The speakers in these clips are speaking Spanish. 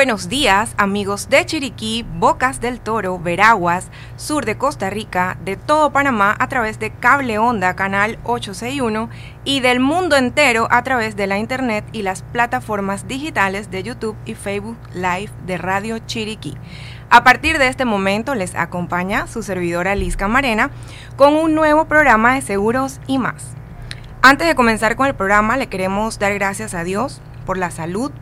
buenos días, amigos de Chiriquí, Bocas del Toro, Veraguas, sur de Costa Rica, de todo Panamá a través de Cable Onda, canal 861, y del mundo entero a través de la internet y las plataformas digitales de YouTube y Facebook Live de Radio Chiriquí. A partir de este momento les acompaña su servidora Liz Camarena con un nuevo programa de seguros y más. Antes de comenzar con el programa, le queremos dar gracias a Dios por la salud,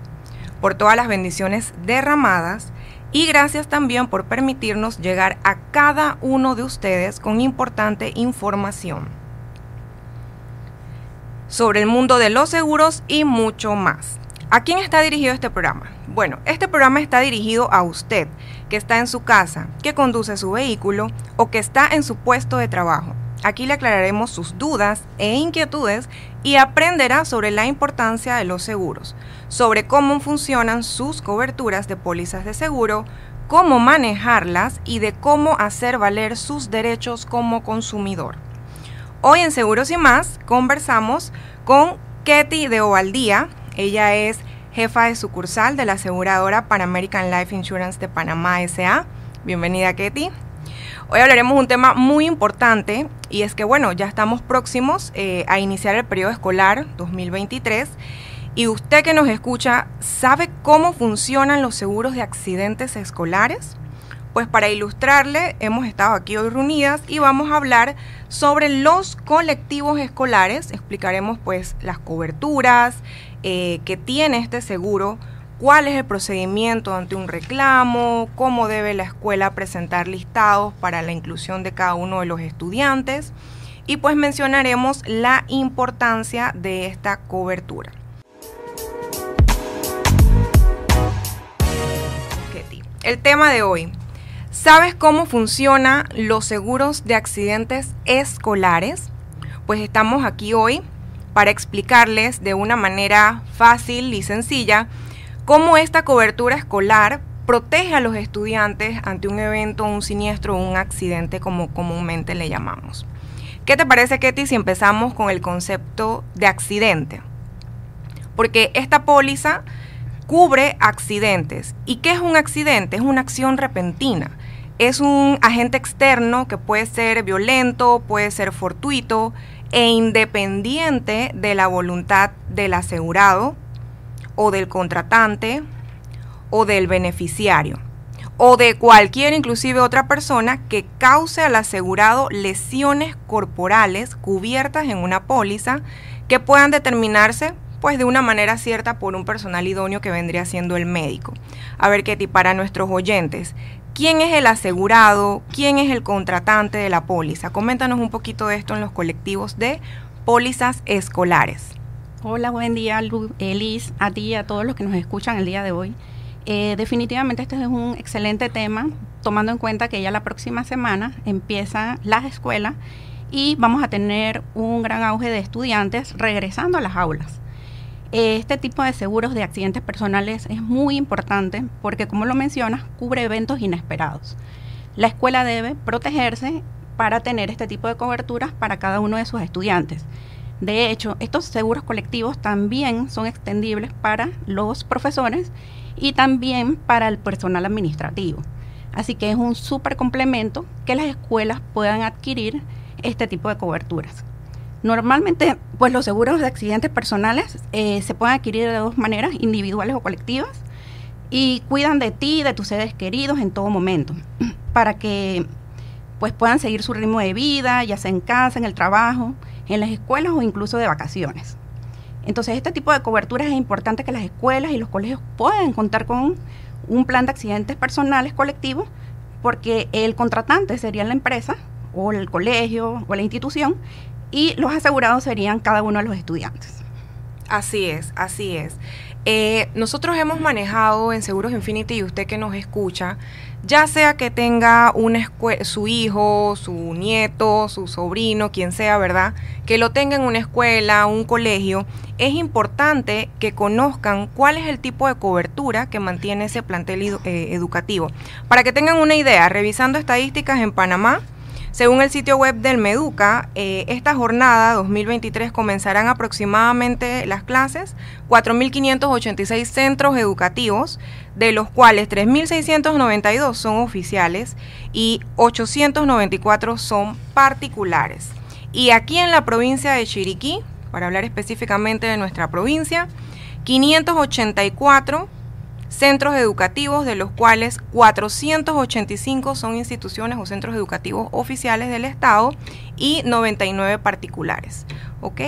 por todas las bendiciones derramadas y gracias también por permitirnos llegar a cada uno de ustedes con importante información sobre el mundo de los seguros y mucho más. ¿A quién está dirigido este programa? Bueno, este programa está dirigido a usted, que está en su casa, que conduce su vehículo o que está en su puesto de trabajo. Aquí le aclararemos sus dudas e inquietudes y aprenderá sobre la importancia de los seguros, sobre cómo funcionan sus coberturas de pólizas de seguro, cómo manejarlas y de cómo hacer valer sus derechos como consumidor. Hoy en Seguros y más conversamos con Ketty de Ovaldía. Ella es jefa de sucursal de la aseguradora Pan American Life Insurance de Panamá SA. Bienvenida, Ketty. Hoy hablaremos un tema muy importante y es que, bueno, ya estamos próximos eh, a iniciar el periodo escolar 2023 y usted que nos escucha, ¿sabe cómo funcionan los seguros de accidentes escolares? Pues para ilustrarle, hemos estado aquí hoy reunidas y vamos a hablar sobre los colectivos escolares. Explicaremos pues las coberturas eh, que tiene este seguro cuál es el procedimiento ante un reclamo, cómo debe la escuela presentar listados para la inclusión de cada uno de los estudiantes y pues mencionaremos la importancia de esta cobertura. El tema de hoy. ¿Sabes cómo funcionan los seguros de accidentes escolares? Pues estamos aquí hoy para explicarles de una manera fácil y sencilla cómo esta cobertura escolar protege a los estudiantes ante un evento, un siniestro un accidente como comúnmente le llamamos. ¿Qué te parece, Ketty, si empezamos con el concepto de accidente? Porque esta póliza cubre accidentes. ¿Y qué es un accidente? Es una acción repentina. Es un agente externo que puede ser violento, puede ser fortuito e independiente de la voluntad del asegurado o del contratante o del beneficiario o de cualquier inclusive otra persona que cause al asegurado lesiones corporales cubiertas en una póliza que puedan determinarse pues de una manera cierta por un personal idóneo que vendría siendo el médico. A ver, Ketty, para nuestros oyentes, ¿quién es el asegurado? ¿Quién es el contratante de la póliza? Coméntanos un poquito de esto en los colectivos de pólizas escolares. Hola, buen día, Elis, a ti y a todos los que nos escuchan el día de hoy. Eh, definitivamente este es un excelente tema, tomando en cuenta que ya la próxima semana empiezan las escuelas y vamos a tener un gran auge de estudiantes regresando a las aulas. Este tipo de seguros de accidentes personales es muy importante porque, como lo mencionas, cubre eventos inesperados. La escuela debe protegerse para tener este tipo de coberturas para cada uno de sus estudiantes. De hecho, estos seguros colectivos también son extendibles para los profesores y también para el personal administrativo. Así que es un súper complemento que las escuelas puedan adquirir este tipo de coberturas. Normalmente, pues los seguros de accidentes personales eh, se pueden adquirir de dos maneras, individuales o colectivas, y cuidan de ti de tus seres queridos en todo momento, para que pues puedan seguir su ritmo de vida, ya sea en casa, en el trabajo, en las escuelas o incluso de vacaciones. Entonces, este tipo de coberturas es importante que las escuelas y los colegios puedan contar con un plan de accidentes personales colectivos, porque el contratante sería la empresa o el colegio o la institución y los asegurados serían cada uno de los estudiantes. Así es, así es. Eh, nosotros hemos manejado en Seguros Infinity y usted que nos escucha, ya sea que tenga su hijo, su nieto, su sobrino, quien sea, ¿verdad? Que lo tenga en una escuela, un colegio, es importante que conozcan cuál es el tipo de cobertura que mantiene ese plantel eh, educativo. Para que tengan una idea, revisando estadísticas en Panamá, Según el sitio web del Meduca, eh, esta jornada 2023 comenzarán aproximadamente las clases 4.586 centros educativos, de los cuales 3.692 son oficiales y 894 son particulares. Y aquí en la provincia de Chiriquí, para hablar específicamente de nuestra provincia, 584 centros educativos, de los cuales 485 son instituciones o centros educativos oficiales del Estado y 99 particulares. ¿Ok?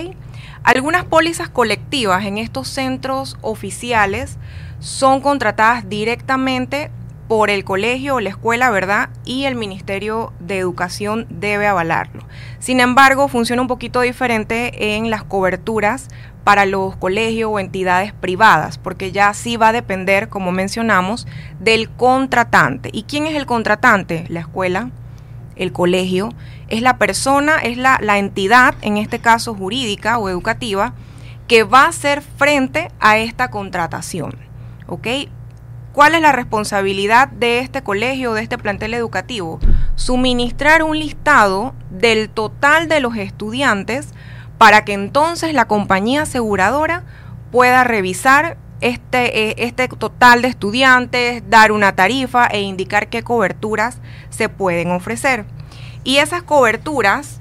Algunas pólizas colectivas en estos centros oficiales son contratadas directamente por el colegio o la escuela, ¿verdad? Y el Ministerio de Educación debe avalarlo. Sin embargo, funciona un poquito diferente en las coberturas para los colegios o entidades privadas, porque ya sí va a depender, como mencionamos, del contratante. ¿Y quién es el contratante? La escuela, el colegio, es la persona, es la, la entidad, en este caso jurídica o educativa, que va a hacer frente a esta contratación. ¿Ok? ¿Cuál es la responsabilidad de este colegio, de este plantel educativo? Suministrar un listado del total de los estudiantes para que entonces la compañía aseguradora pueda revisar este, eh, este total de estudiantes, dar una tarifa e indicar qué coberturas se pueden ofrecer. Y esas coberturas,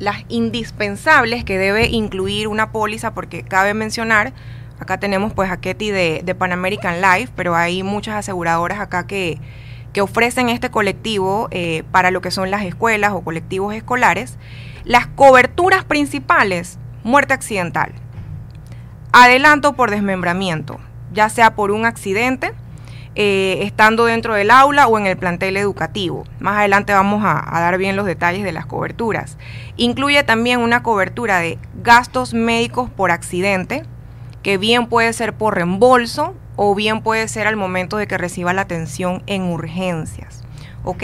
las indispensables que debe incluir una póliza, porque cabe mencionar Acá tenemos pues a Ketty de, Pan American Life, pero hay muchas aseguradoras acá que, que ofrecen este colectivo eh, para lo que son las escuelas o colectivos escolares. Las coberturas principales, muerte accidental, adelanto por desmembramiento, ya sea por un accidente, eh, estando dentro del aula o en el plantel educativo. Más adelante vamos a, dar bien los detalles de las coberturas. Incluye también una cobertura de gastos médicos por accidente, que bien puede ser por reembolso o bien puede ser al momento de que reciba la atención en urgencias. ¿Ok?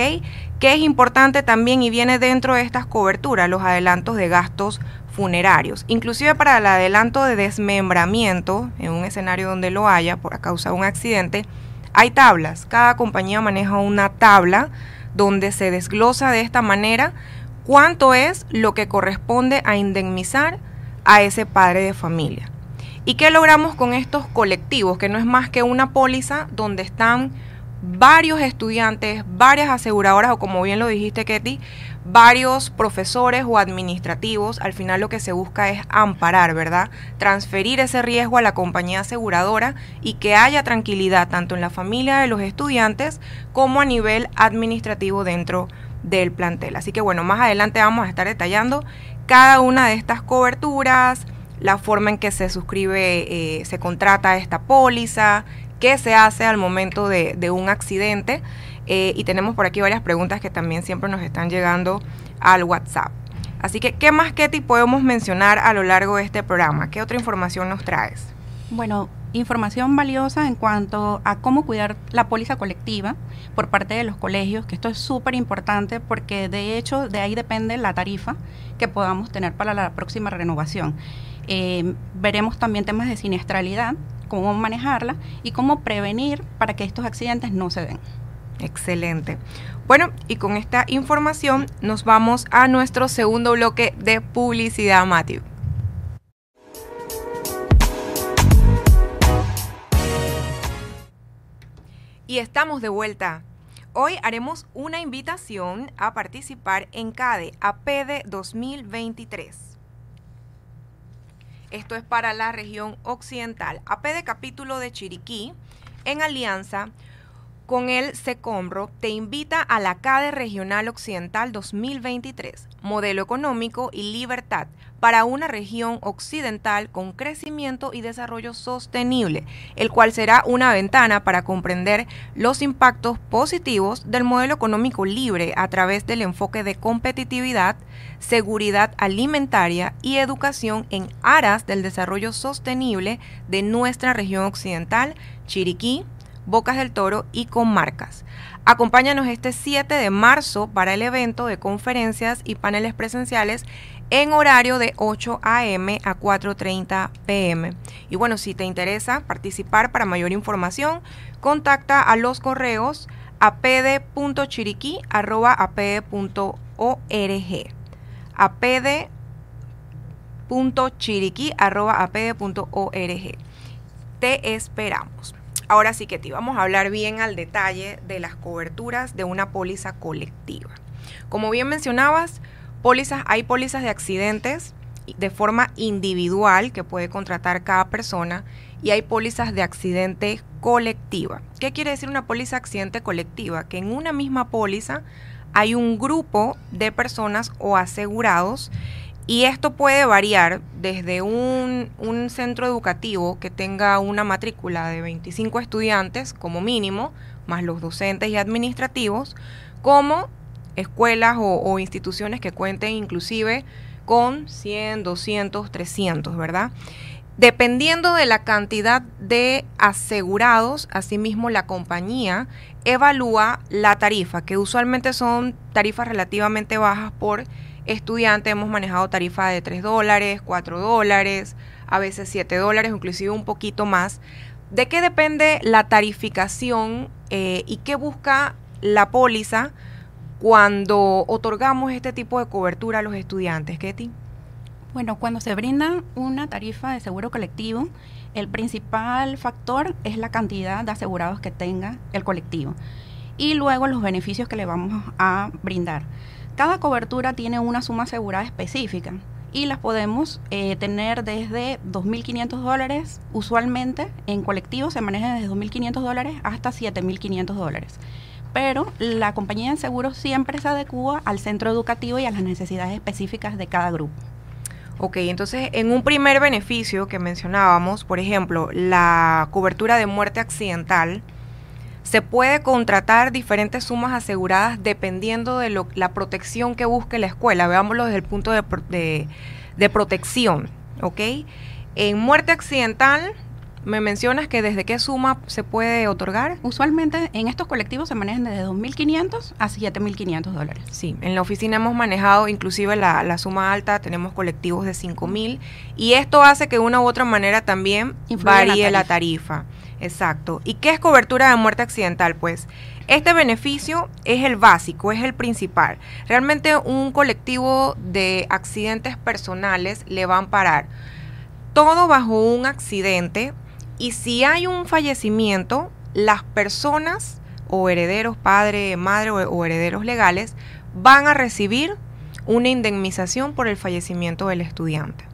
Que es importante también y viene dentro de estas coberturas los adelantos de gastos funerarios. Inclusive para el adelanto de desmembramiento, en un escenario donde lo haya por causa de un accidente, hay tablas. Cada compañía maneja una tabla donde se desglosa de esta manera cuánto es lo que corresponde a indemnizar a ese padre de familia. ¿Y qué logramos con estos colectivos? Que no es más que una póliza donde están varios estudiantes, varias aseguradoras o como bien lo dijiste Ketty, varios profesores o administrativos. Al final lo que se busca es amparar, ¿verdad? Transferir ese riesgo a la compañía aseguradora y que haya tranquilidad tanto en la familia de los estudiantes como a nivel administrativo dentro del plantel. Así que bueno, más adelante vamos a estar detallando cada una de estas coberturas, la forma en que se suscribe, eh, se contrata esta póliza, qué se hace al momento de, un accidente. Eh, y tenemos por aquí varias preguntas que también siempre nos están llegando al WhatsApp. Así que, ¿qué más, Ketty, podemos mencionar a lo largo de este programa? ¿Qué otra información nos traes? Bueno, información valiosa en cuanto a cómo cuidar la póliza colectiva por parte de los colegios, que esto es súper importante porque de hecho de ahí depende la tarifa que podamos tener para la próxima renovación. Eh, veremos también temas de siniestralidad, cómo manejarla y cómo prevenir para que estos accidentes no se den. Excelente. Bueno, y con esta información nos vamos a nuestro segundo bloque de publicidad, Matthew. Y estamos de vuelta. Hoy haremos una invitación a participar en CADE APD 2023. Esto es para la región occidental. AP de capítulo de Chiriquí, en alianza con el SECOMRO, te invita a la CADE Regional Occidental 2023, Modelo Económico y Libertad para una región occidental con crecimiento y desarrollo sostenible, el cual será una ventana para comprender los impactos positivos del modelo económico libre a través del enfoque de competitividad, seguridad alimentaria y educación en aras del desarrollo sostenible de nuestra región occidental, Chiriquí, Bocas del Toro y Comarcas. Acompáñanos este 7 de marzo para el evento de conferencias y paneles presenciales en horario de 8 a.m. a 4.30 p.m. Y bueno, si te interesa participar para mayor información, contacta a los correos apd.chiriquí.apd.org apd.chiriquí.apd.org. Te esperamos. Ahora sí que te vamos a hablar bien al detalle de las coberturas de una póliza colectiva. Como bien mencionabas, pólizas, hay pólizas de accidentes de forma individual que puede contratar cada persona y hay pólizas de accidente colectiva. ¿Qué quiere decir una póliza de accidente colectiva? Que en una misma póliza hay un grupo de personas o asegurados y esto puede variar desde un, un, centro educativo que tenga una matrícula de 25 estudiantes como mínimo, más los docentes y administrativos, como escuelas o, instituciones que cuenten inclusive con 100, 200, 300, ¿verdad? Dependiendo de la cantidad de asegurados, asimismo la compañía evalúa la tarifa, que usualmente son tarifas relativamente bajas por estudiante. Hemos manejado tarifas de 3 dólares, 4 dólares, a veces 7 dólares, inclusive un poquito más. ¿De qué depende la tarificación eh, y qué busca la póliza cuando otorgamos este tipo de cobertura a los estudiantes, Ketty? Bueno, cuando se brinda una tarifa de seguro colectivo, el principal factor es la cantidad de asegurados que tenga el colectivo y luego los beneficios que le vamos a brindar. Cada cobertura tiene una suma asegurada específica y las podemos eh, tener desde 2.500 dólares, usualmente en colectivo se maneja desde 2.500 dólares hasta 7.500 dólares. Pero la compañía de seguros siempre se adecua al centro educativo y a las necesidades específicas de cada grupo. Ok, entonces en un primer beneficio que mencionábamos, por ejemplo, la cobertura de muerte accidental, se puede contratar diferentes sumas aseguradas dependiendo de lo, la protección que busque la escuela. Veámoslo desde el punto de, de, de protección, ¿ok? En muerte accidental me mencionas que desde qué suma se puede otorgar. Usualmente en estos colectivos se manejan desde 2.500 a 7.500 dólares. Sí, en la oficina hemos manejado inclusive la, suma alta, tenemos colectivos de 5.000 y esto hace que de una u otra manera también varíe la tarifa. Exacto. ¿Y qué es cobertura de muerte accidental? Pues este beneficio es el básico, es el principal. Realmente un colectivo de accidentes personales le van a parar todo bajo un accidente y si hay un fallecimiento, las personas o herederos, padre, madre o, herederos legales, van a recibir una indemnización por el fallecimiento del estudiante.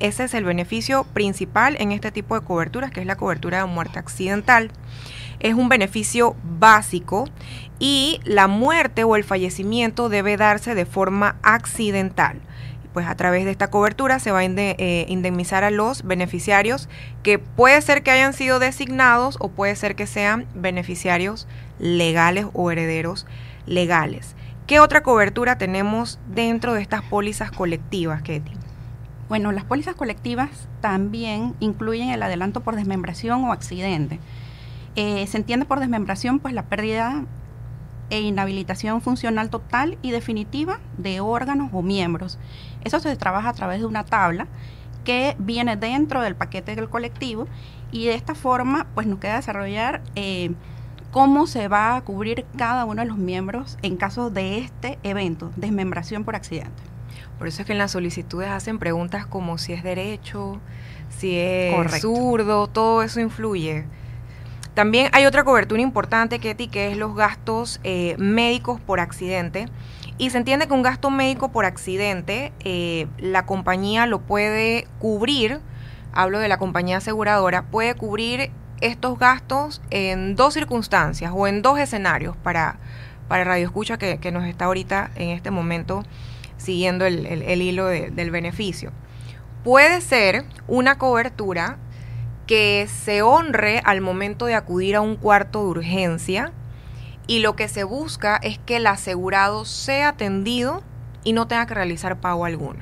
Ese es el beneficio principal en este tipo de coberturas, que es la cobertura de muerte accidental. Es un beneficio básico y la muerte o el fallecimiento debe darse de forma accidental pues a través de esta cobertura se va a eh, indemnizar a los beneficiarios que puede ser que hayan sido designados o puede ser que sean beneficiarios legales o herederos legales. ¿Qué otra cobertura tenemos dentro de estas pólizas colectivas, Ketty? Bueno, las pólizas colectivas también incluyen el adelanto por desmembración o accidente. Eh, se entiende por desmembración pues la pérdida e inhabilitación funcional total y definitiva de órganos o miembros. Eso se trabaja a través de una tabla que viene dentro del paquete del colectivo y de esta forma pues nos queda desarrollar eh, cómo se va a cubrir cada uno de los miembros en caso de este evento, desmembración por accidente. Por eso es que en las solicitudes hacen preguntas como si es derecho, si es zurdo, todo eso influye. También hay otra cobertura importante, Ketty, que es los gastos eh, médicos por accidente. Y se entiende que un gasto médico por accidente, eh, la compañía lo puede cubrir, hablo de la compañía aseguradora, puede cubrir estos gastos en dos circunstancias o en dos escenarios para, para Radio Escucha que, nos está ahorita en este momento siguiendo el, hilo del beneficio. Puede ser una cobertura que se honre al momento de acudir a un cuarto de urgencia y lo que se busca es que el asegurado sea atendido y no tenga que realizar pago alguno.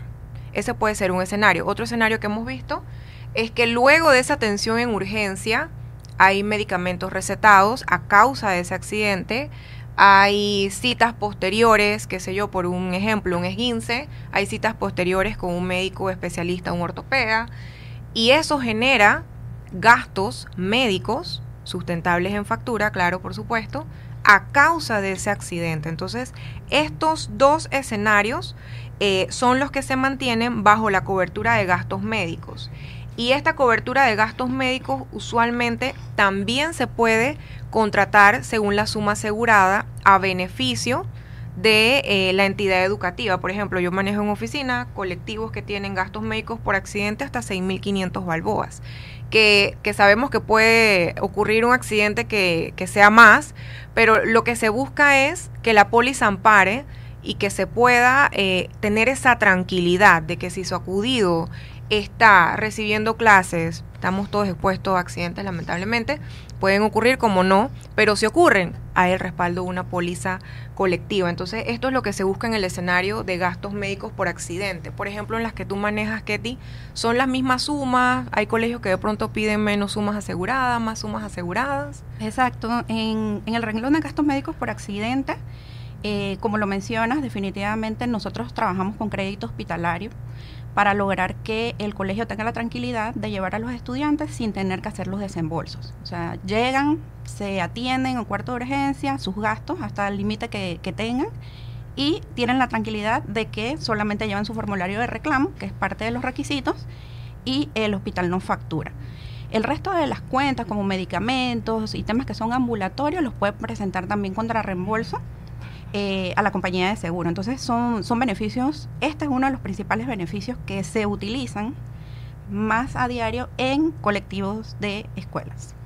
Ese puede ser un escenario. Otro escenario que hemos visto es que luego de esa atención en urgencia hay medicamentos recetados a causa de ese accidente, hay citas posteriores, qué sé yo, por un ejemplo, un esguince, hay citas posteriores con un médico especialista, un ortopeda, y eso genera gastos médicos sustentables en factura, claro, por supuesto, a causa de ese accidente. Entonces, estos dos escenarios eh, son los que se mantienen bajo la cobertura de gastos médicos. Y esta cobertura de gastos médicos usualmente también se puede contratar según la suma asegurada a beneficio de eh, la entidad educativa. Por ejemplo, yo manejo en oficina colectivos que tienen gastos médicos por accidente hasta 6.500 balboas. Que, que, sabemos que puede ocurrir un accidente que, que, sea más, pero lo que se busca es que la póliza ampare y que se pueda eh, tener esa tranquilidad de que si su acudido está recibiendo clases, estamos todos expuestos a accidentes lamentablemente, pueden ocurrir como no, pero si ocurren, hay el respaldo de una póliza colectiva. Entonces, esto es lo que se busca en el escenario de gastos médicos por accidente. Por ejemplo, en las que tú manejas, Ketty, son las mismas sumas, hay colegios que de pronto piden menos sumas aseguradas, más sumas aseguradas. Exacto, en, en el renglón de gastos médicos por accidente, eh, como lo mencionas, definitivamente nosotros trabajamos con crédito hospitalario para lograr que el colegio tenga la tranquilidad de llevar a los estudiantes sin tener que hacer los desembolsos. O sea, llegan, se atienden en cuarto de urgencia, sus gastos hasta el límite que, tengan y tienen la tranquilidad de que solamente llevan su formulario de reclamo, que es parte de los requisitos, y el hospital no factura. El resto de las cuentas, como medicamentos y temas que son ambulatorios, los puede presentar también contra reembolso eh, a la compañía de seguro. Entonces son, son beneficios, este es uno de los principales beneficios que se utilizan más a diario en colectivos de escuelas.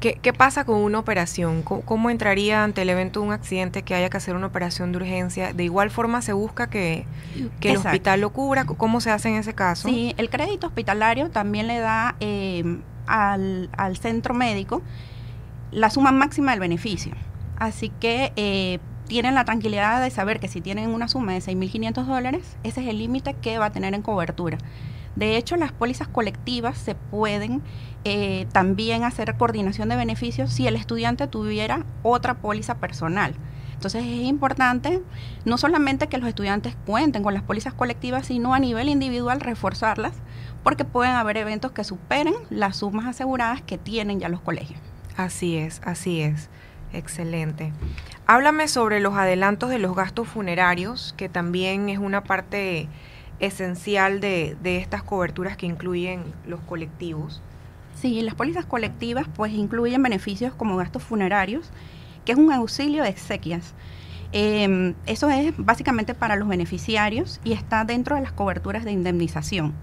¿Qué, qué pasa con una operación? ¿Cómo, entraría ante el evento de un accidente que haya que hacer una operación de urgencia? ¿De igual forma se busca que, que el hospital lo cubra? ¿Cómo se hace en ese caso? Sí, el crédito hospitalario también le da eh, al, al, centro médico la suma máxima del beneficio. Así que eh, tienen la tranquilidad de saber que si tienen una suma de 6.500 dólares, ese es el límite que va a tener en cobertura. De hecho, las pólizas colectivas se pueden eh, también hacer coordinación de beneficios si el estudiante tuviera otra póliza personal. Entonces es importante no solamente que los estudiantes cuenten con las pólizas colectivas, sino a nivel individual reforzarlas, porque pueden haber eventos que superen las sumas aseguradas que tienen ya los colegios. Así es, así es. Excelente. Háblame sobre los adelantos de los gastos funerarios, que también es una parte esencial de, estas coberturas que incluyen los colectivos. Sí, las pólizas colectivas pues incluyen beneficios como gastos funerarios, que es un auxilio de exequias. Em, eso es básicamente para los beneficiarios y está dentro de las coberturas de indemnización.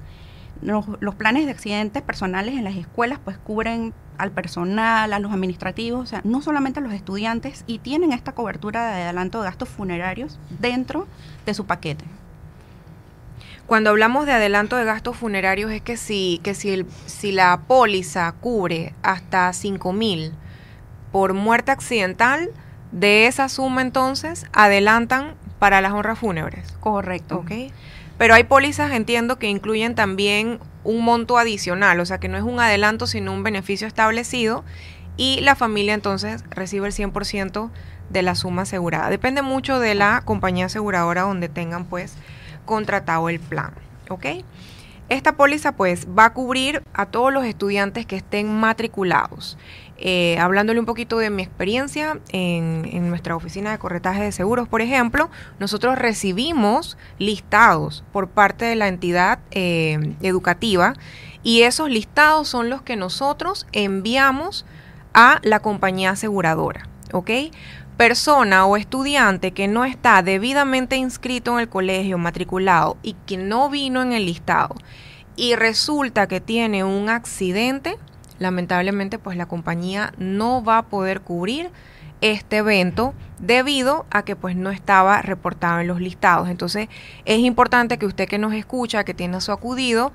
Los, los, planes de accidentes personales en las escuelas pues cubren al personal, a los administrativos, o sea, no solamente a los estudiantes y tienen esta cobertura de adelanto de gastos funerarios dentro de su paquete. Cuando hablamos de adelanto de gastos funerarios es que si, que si, el, si la póliza cubre hasta 5 mil por muerte accidental, de esa suma entonces adelantan para las honras fúnebres. Correcto. Okay. Pero hay pólizas, entiendo, que incluyen también un monto adicional, o sea que no es un adelanto, sino un beneficio establecido y la familia entonces recibe el 100% de la suma asegurada. Depende mucho de la compañía aseguradora donde tengan pues contratado el plan, ¿ok? Esta póliza pues va a cubrir a todos los estudiantes que estén matriculados. Eh, hablándole un poquito de mi experiencia en, nuestra oficina de corretaje de seguros, por ejemplo, nosotros recibimos listados por parte de la entidad eh, educativa y esos listados son los que nosotros enviamos a la compañía aseguradora, ¿ok? Persona o estudiante que no está debidamente inscrito en el colegio, matriculado y que no vino en el listado y resulta que tiene un accidente, lamentablemente pues la compañía no va a poder cubrir este evento debido a que pues no estaba reportado en los listados. Entonces es importante que usted que nos escucha, que tiene su acudido,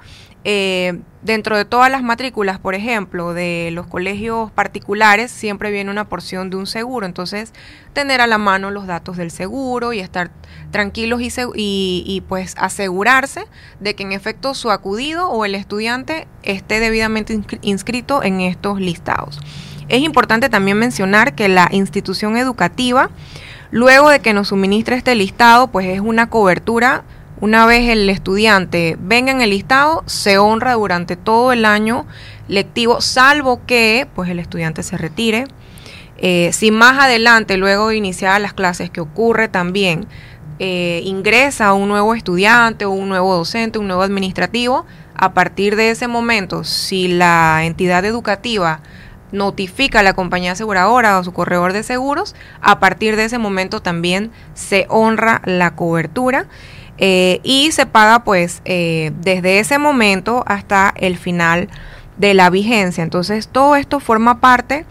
eh, dentro de todas las matrículas, por ejemplo, de los colegios particulares, siempre viene una porción de un seguro. Entonces, tener a la mano los datos del seguro y estar tranquilos y, y, pues asegurarse de que en efecto su acudido o el estudiante esté debidamente inscrito en estos listados. Es importante también mencionar que la institución educativa, luego de que nos suministre este listado, pues es una cobertura. Una vez el estudiante venga en el listado, se honra durante todo el año lectivo, salvo que pues el estudiante se retire, Eh, si más adelante, luego de iniciar las clases, que ocurre también, eh, ingresa un nuevo estudiante un nuevo docente, un nuevo administrativo, a partir de ese momento, si la entidad educativa notifica a la compañía aseguradora o su corredor de seguros, a partir de ese momento también se honra la cobertura eh, y se paga pues eh, desde ese momento hasta el final de la vigencia. Entonces todo esto forma parte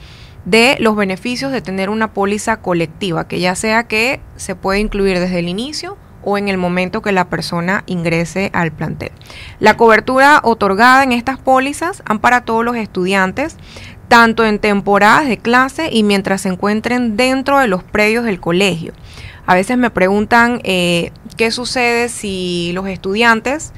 de los beneficios de tener una póliza colectiva, que ya sea que se puede incluir desde el inicio o en el momento que la persona ingrese al plantel. La cobertura otorgada en estas pólizas han para todos los estudiantes, tanto en temporadas de clase y mientras se encuentren dentro de los predios del colegio. A veces me preguntan eh, qué sucede si los estudiantes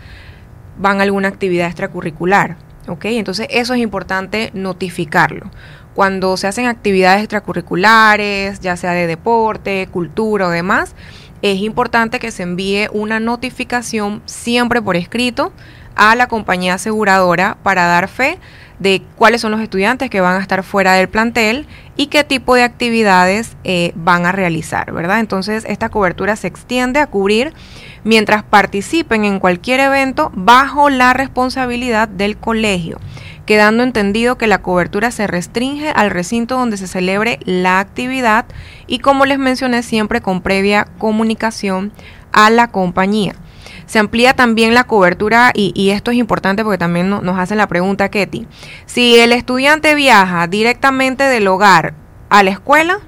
van a alguna actividad extracurricular. ¿ok? Entonces eso es importante notificarlo. Cuando se hacen actividades extracurriculares, ya sea de deporte, cultura o demás, es importante que se envíe una notificación siempre por escrito a la compañía aseguradora para dar fe de cuáles son los estudiantes que van a estar fuera del plantel y qué tipo de actividades eh, van a realizar, ¿verdad? Entonces esta cobertura se extiende a cubrir mientras participen en cualquier evento bajo la responsabilidad del colegio quedando entendido que la cobertura se restringe al recinto donde se celebre la actividad y como les mencioné siempre con previa comunicación a la compañía. Se amplía también la cobertura y, esto es importante porque también nos hacen la pregunta, Ketty. Si el estudiante viaja directamente del hogar a la escuela,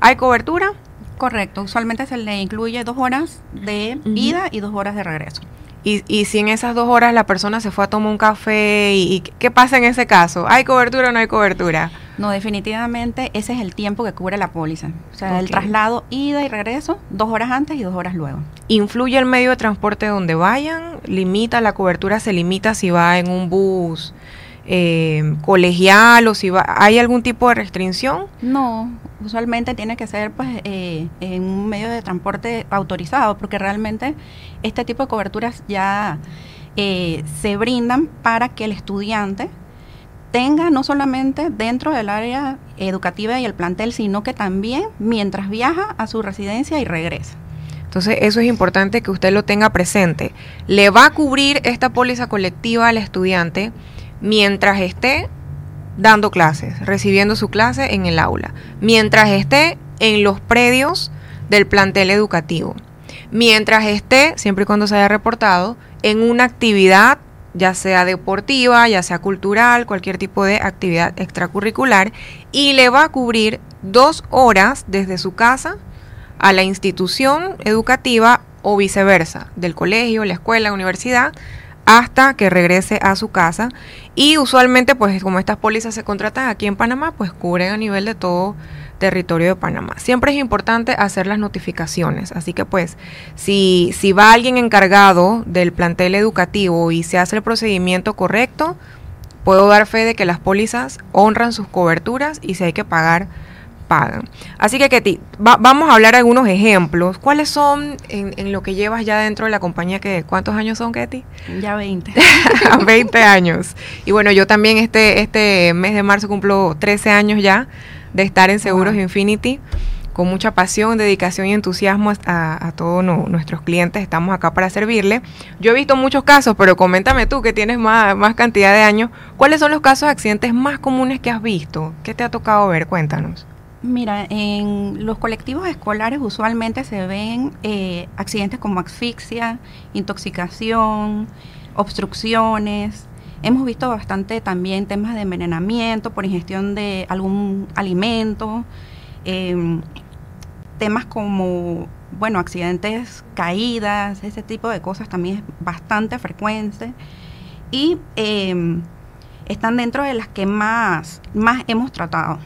¿hay cobertura? Correcto, usualmente se le incluye dos horas de ida y dos horas de regreso. Y, y, si en esas dos horas la persona se fue a tomar un café, y, ¿qué pasa en ese caso? ¿Hay cobertura o no hay cobertura? No, definitivamente ese es el tiempo que cubre la póliza. O sea, el traslado, ida y regreso, dos horas antes y dos horas luego. ¿Influye el medio de transporte donde vayan? ¿Limita la cobertura? ¿Se limita si va en un bus? eh, colegial o si va, hay algún tipo de restricción? No, usualmente tiene que ser pues eh, en un medio de transporte autorizado porque realmente este tipo de coberturas ya eh, se brindan para que el estudiante tenga no solamente dentro del área educativa y el plantel, sino que también mientras viaja a su residencia y regresa. Entonces eso es importante que usted lo tenga presente. Le va a cubrir esta póliza colectiva al estudiante mientras esté dando clases, recibiendo su clase en el aula, mientras esté en los predios del plantel educativo, mientras esté, siempre y cuando se haya reportado, en una actividad ya sea deportiva, ya sea cultural, cualquier tipo de actividad extracurricular, y le va a cubrir dos horas desde su casa a la institución educativa o viceversa, del colegio, la escuela, la universidad, hasta que regrese a su casa. Y usualmente pues como estas pólizas se contratan aquí en Panamá pues cubren a nivel de todo territorio de Panamá. Siempre es importante hacer las notificaciones, así que pues si, si va alguien encargado del plantel educativo y se hace el procedimiento correcto, puedo dar fe de que las pólizas honran sus coberturas y si hay que pagar pagan. Así que, Ketty, vamos a hablar algunos ejemplos. ¿Cuáles son en, lo que llevas ya dentro de la compañía? Que, ¿Cuántos años son, Ketty? Ya 20. 20 años. Y bueno, yo también este, este mes de marzo cumplo 13 años ya de estar en Seguros Infinity. Con mucha pasión, dedicación y entusiasmo a, todos nuestros clientes. Estamos acá para servirle. Yo he visto muchos casos, pero coméntame tú que tienes más, más cantidad de años. ¿Cuáles son los casos de accidentes más comunes que has visto? ¿Qué te ha tocado ver? Cuéntanos. Mira, en los colectivos escolares usualmente se ven eh, accidentes como asfixia, intoxicación, obstrucciones. Hemos visto bastante también temas de envenenamiento por ingestión de algún alimento, em, temas como, bueno, accidentes, caídas, ese tipo de cosas también es bastante frecuente. Y em, están dentro de las que más, más hemos tratado.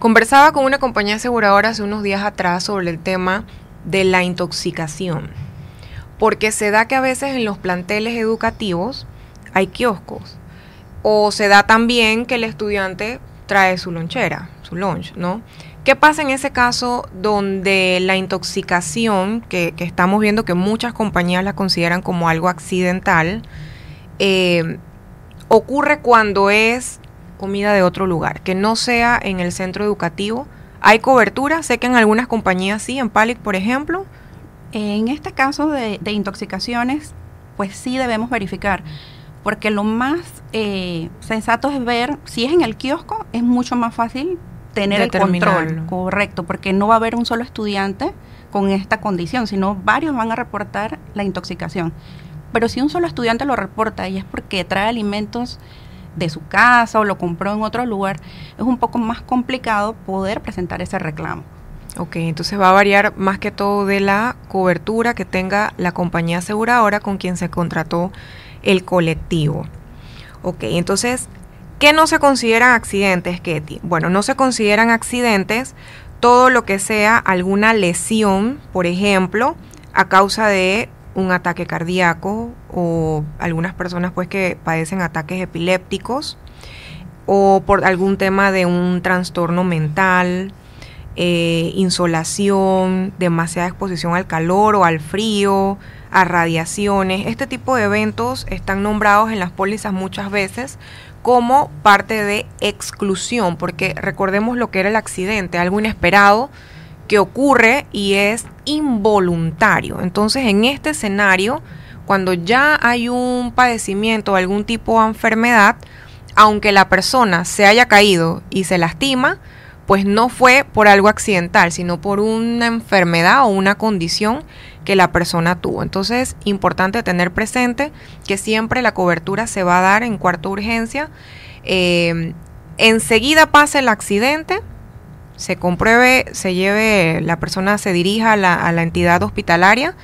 Conversaba con una compañía aseguradora hace unos días atrás sobre el tema de la intoxicación, porque se da que a veces en los planteles educativos hay kioscos, o se da también que el estudiante trae su lonchera, su lunch, ¿no? ¿Qué pasa en ese caso donde la intoxicación, que, estamos viendo que muchas compañías la consideran como algo accidental, eh, ocurre cuando es comida de otro lugar, que no sea en el centro educativo ¿Hay cobertura? Sé que en algunas compañías sí, en Palic, por ejemplo. En este caso de, intoxicaciones, pues sí debemos verificar, porque lo más eh, sensato es ver si es en el kiosco, es mucho más fácil tener el control, correcto, porque no va a haber un solo estudiante con esta condición, sino varios van a reportar la intoxicación. Pero si un solo estudiante lo reporta y es porque trae alimentos de su casa o lo compró en otro lugar, es un poco más complicado poder presentar ese reclamo. Ok, entonces va a variar más que todo de la cobertura que tenga la compañía aseguradora con quien se contrató el colectivo. Ok, entonces, ¿qué no se consideran accidentes, Ketty? Bueno, no se consideran accidentes todo lo que sea alguna lesión, por ejemplo, a causa de un ataque cardíaco o algunas personas pues que padecen ataques epilépticos o por algún tema de un trastorno mental, eh, insolación, demasiada exposición al calor o al frío, a radiaciones. Este tipo de eventos están nombrados en las pólizas muchas veces como parte de exclusión, porque recordemos lo que era el accidente, algo inesperado que ocurre y es involuntario. Entonces, en este escenario, cuando ya hay un padecimiento o algún tipo de enfermedad, aunque la persona se haya caído y se lastima, pues no fue por algo accidental, sino por una enfermedad o una condición que la persona tuvo. Entonces, importante tener presente que siempre la cobertura se va a dar en cuarto urgencia. Eh, enseguida pasa el accidente, se compruebe, se lleve, la persona se dirija a la, a la entidad hospitalaria,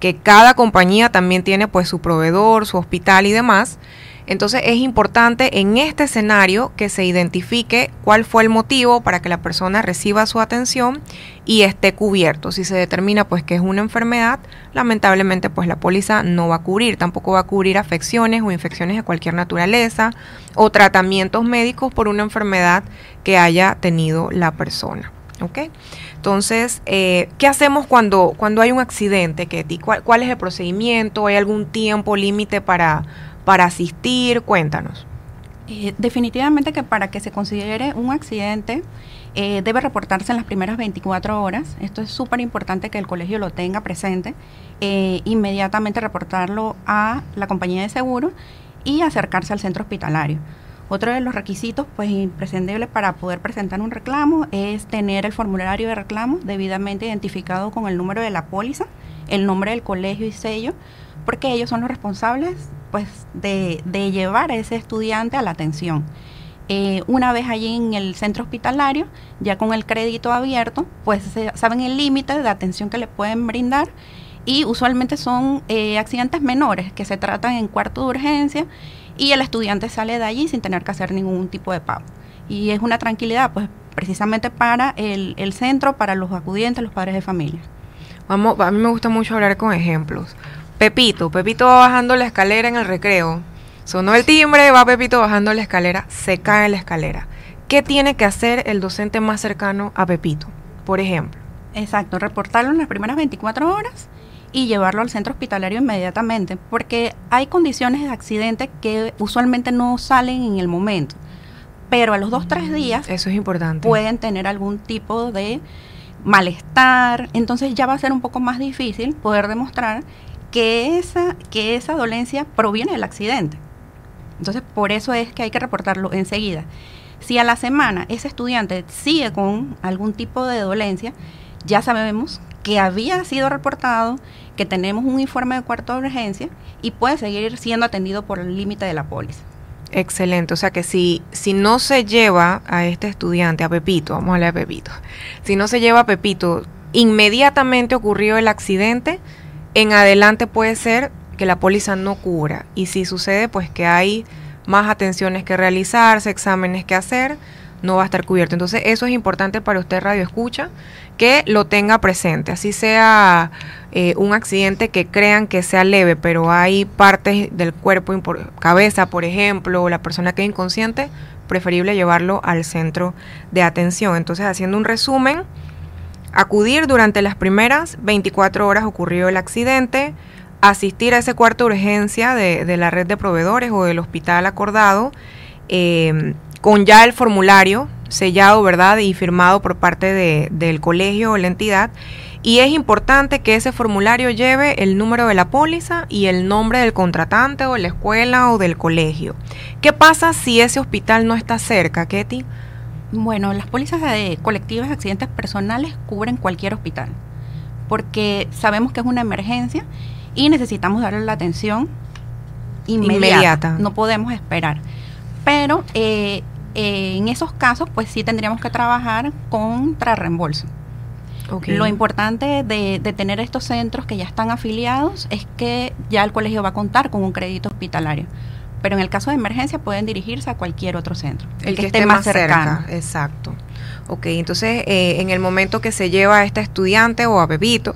que cada compañía también tiene pues su proveedor, su hospital y demás. Entonces es importante en este escenario que se identifique cuál fue el motivo para que la persona reciba su atención y esté cubierto. Si se determina pues que es una enfermedad, lamentablemente pues la póliza no va a cubrir, tampoco va a cubrir afecciones o infecciones de cualquier naturaleza o tratamientos médicos por una enfermedad que haya tenido la persona. ¿Ok? Entonces, eh, ¿qué hacemos cuando, cuando hay un accidente, Ketty? ¿Cuál, ¿Cuál es el procedimiento? ¿Hay algún tiempo límite para para asistir? Cuéntanos. Eh, definitivamente que para que se considere un accidente eh, debe reportarse en las primeras 24 horas. Esto es súper importante que el colegio lo tenga presente. Eh, inmediatamente reportarlo a la compañía de seguro y acercarse al centro hospitalario. Otro de los requisitos pues imprescindibles para poder presentar un reclamo es tener el formulario de reclamo debidamente identificado con el número de la póliza, el nombre del colegio y sello, porque ellos son los responsables pues de, llevar a ese estudiante a la atención. Eh, una vez allí en el centro hospitalario, ya con el crédito abierto, pues saben el límite de atención que le pueden brindar y usualmente son eh, accidentes menores que se tratan en cuarto de urgencia y el estudiante sale de allí sin tener que hacer ningún tipo de pago. Y es una tranquilidad, pues precisamente para el, el centro, para los acudientes, los padres de familia. Vamos, a mí me gusta mucho hablar con ejemplos. Pepito, Pepito va bajando la escalera en el recreo. Sonó el timbre, va Pepito bajando la escalera, se cae en la escalera. ¿Qué tiene que hacer el docente más cercano a Pepito, por ejemplo? Exacto, reportarlo en las primeras 24 horas y llevarlo al centro hospitalario inmediatamente, porque hay condiciones de accidente que usualmente no salen en el momento, pero a los dos, tres días Eso es importante. pueden tener algún tipo de malestar, entonces ya va a ser un poco más difícil poder demostrar que esa, que esa dolencia proviene del accidente. Entonces, por eso es que hay que reportarlo enseguida. Si a la semana ese estudiante sigue con algún tipo de dolencia, ya sabemos que había sido reportado, que tenemos un informe de cuarto de urgencia y puede seguir siendo atendido por el límite de la póliza. Excelente, o sea que si, si no se lleva a este estudiante, a Pepito, vamos a hablar de Pepito, si no se lleva a Pepito, inmediatamente ocurrió el accidente, en adelante puede ser que la póliza no cubra. Y si sucede, pues que hay más atenciones que realizarse, exámenes que hacer, no va a estar cubierto. Entonces, eso es importante para usted, Radio Escucha, que lo tenga presente. Así sea eh, un accidente que crean que sea leve, pero hay partes del cuerpo, cabeza, por ejemplo, o la persona que es inconsciente, preferible llevarlo al centro de atención. Entonces, haciendo un resumen, Acudir durante las primeras 24 horas ocurrió el accidente, asistir a ese cuarto de urgencia de, la red de proveedores o del hospital acordado, eh, con ya el formulario sellado, ¿verdad? Y firmado por parte de, del colegio o la entidad. Y es importante que ese formulario lleve el número de la póliza y el nombre del contratante o de la escuela o del colegio. ¿Qué pasa si ese hospital no está cerca, Ketty? Bueno, las pólizas de colectivas de accidentes personales cubren cualquier hospital, porque sabemos que es una emergencia y necesitamos darle la atención inmediata. No podemos esperar. Pero eh, eh, en esos casos, pues sí tendríamos que trabajar contra reembolso. Lo importante de, de, tener estos centros que ya están afiliados es que ya el colegio va a contar con un crédito hospitalario pero en el caso de emergencia pueden dirigirse a cualquier otro centro. El, que, esté, más, cerca. Exacto. Ok, entonces eh, en el momento que se lleva a este estudiante o a Bebito,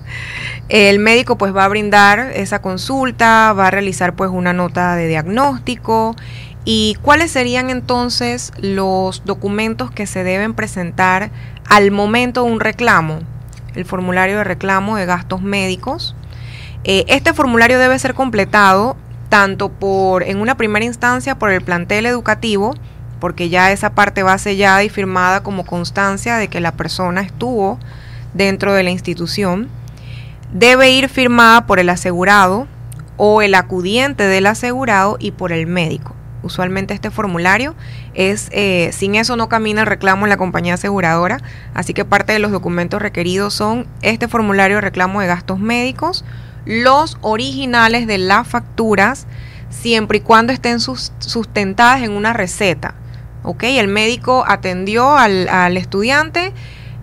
el médico pues va a brindar esa consulta, va a realizar pues una nota de diagnóstico y cuáles serían entonces los documentos que se deben presentar al momento de un reclamo, el formulario de reclamo de gastos médicos. Eh, este formulario debe ser completado tanto por, en una primera instancia, por el plantel educativo, porque ya esa parte va sellada y firmada como constancia de que la persona estuvo dentro de la institución, debe ir firmada por el asegurado o el acudiente del asegurado y por el médico. Usualmente este formulario es, eh, sin eso no camina el reclamo en la compañía aseguradora, así que parte de los documentos requeridos son este formulario de reclamo de gastos médicos, los originales de las facturas siempre y cuando estén sustentadas en una receta. ¿Ok? El médico atendió al, estudiante,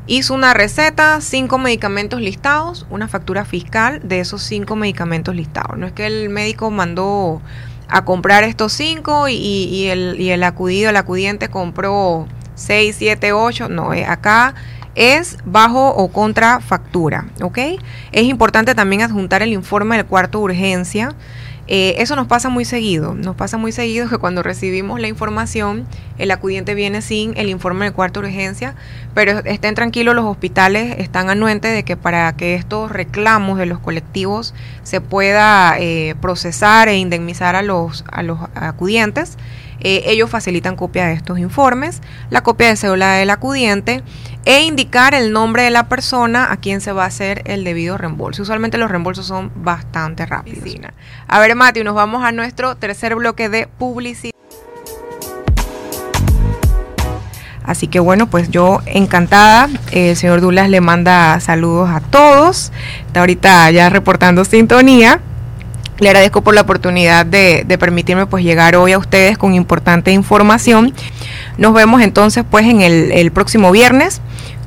hizo una receta, cinco medicamentos listados, una factura fiscal de esos cinco medicamentos listados. No es que el médico mandó a comprar estos cinco y, y, el, y el acudido, el acudiente compró seis, siete, ocho. No, eh, acá es bajo o contra factura, ¿ok? Es importante también adjuntar el informe del cuarto urgencia. Eh, eso nos pasa muy seguido, nos pasa muy seguido que cuando recibimos la información, el acudiente viene sin el informe del cuarto urgencia, pero estén tranquilos, los hospitales están anuentes de que para que estos reclamos de los colectivos se pueda eh, procesar e indemnizar a los, a los acudientes, eh, ellos facilitan copia de estos informes, la copia de cédula del acudiente e indicar el nombre de la persona a quien se va a hacer el debido reembolso. Usualmente los reembolsos son bastante rápidos. A ver, Mati, nos vamos a nuestro tercer bloque de publicidad. Así que bueno, pues yo encantada. El señor Dulas le manda saludos a todos. Está ahorita ya reportando sintonía. Le agradezco por la oportunidad de, permitirme pues llegar hoy a ustedes con importante información. Nos vemos entonces pues en el, el próximo viernes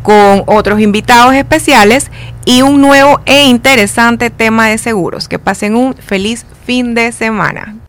con otros invitados especiales y un nuevo e interesante tema de seguros. Que pasen un feliz fin de semana.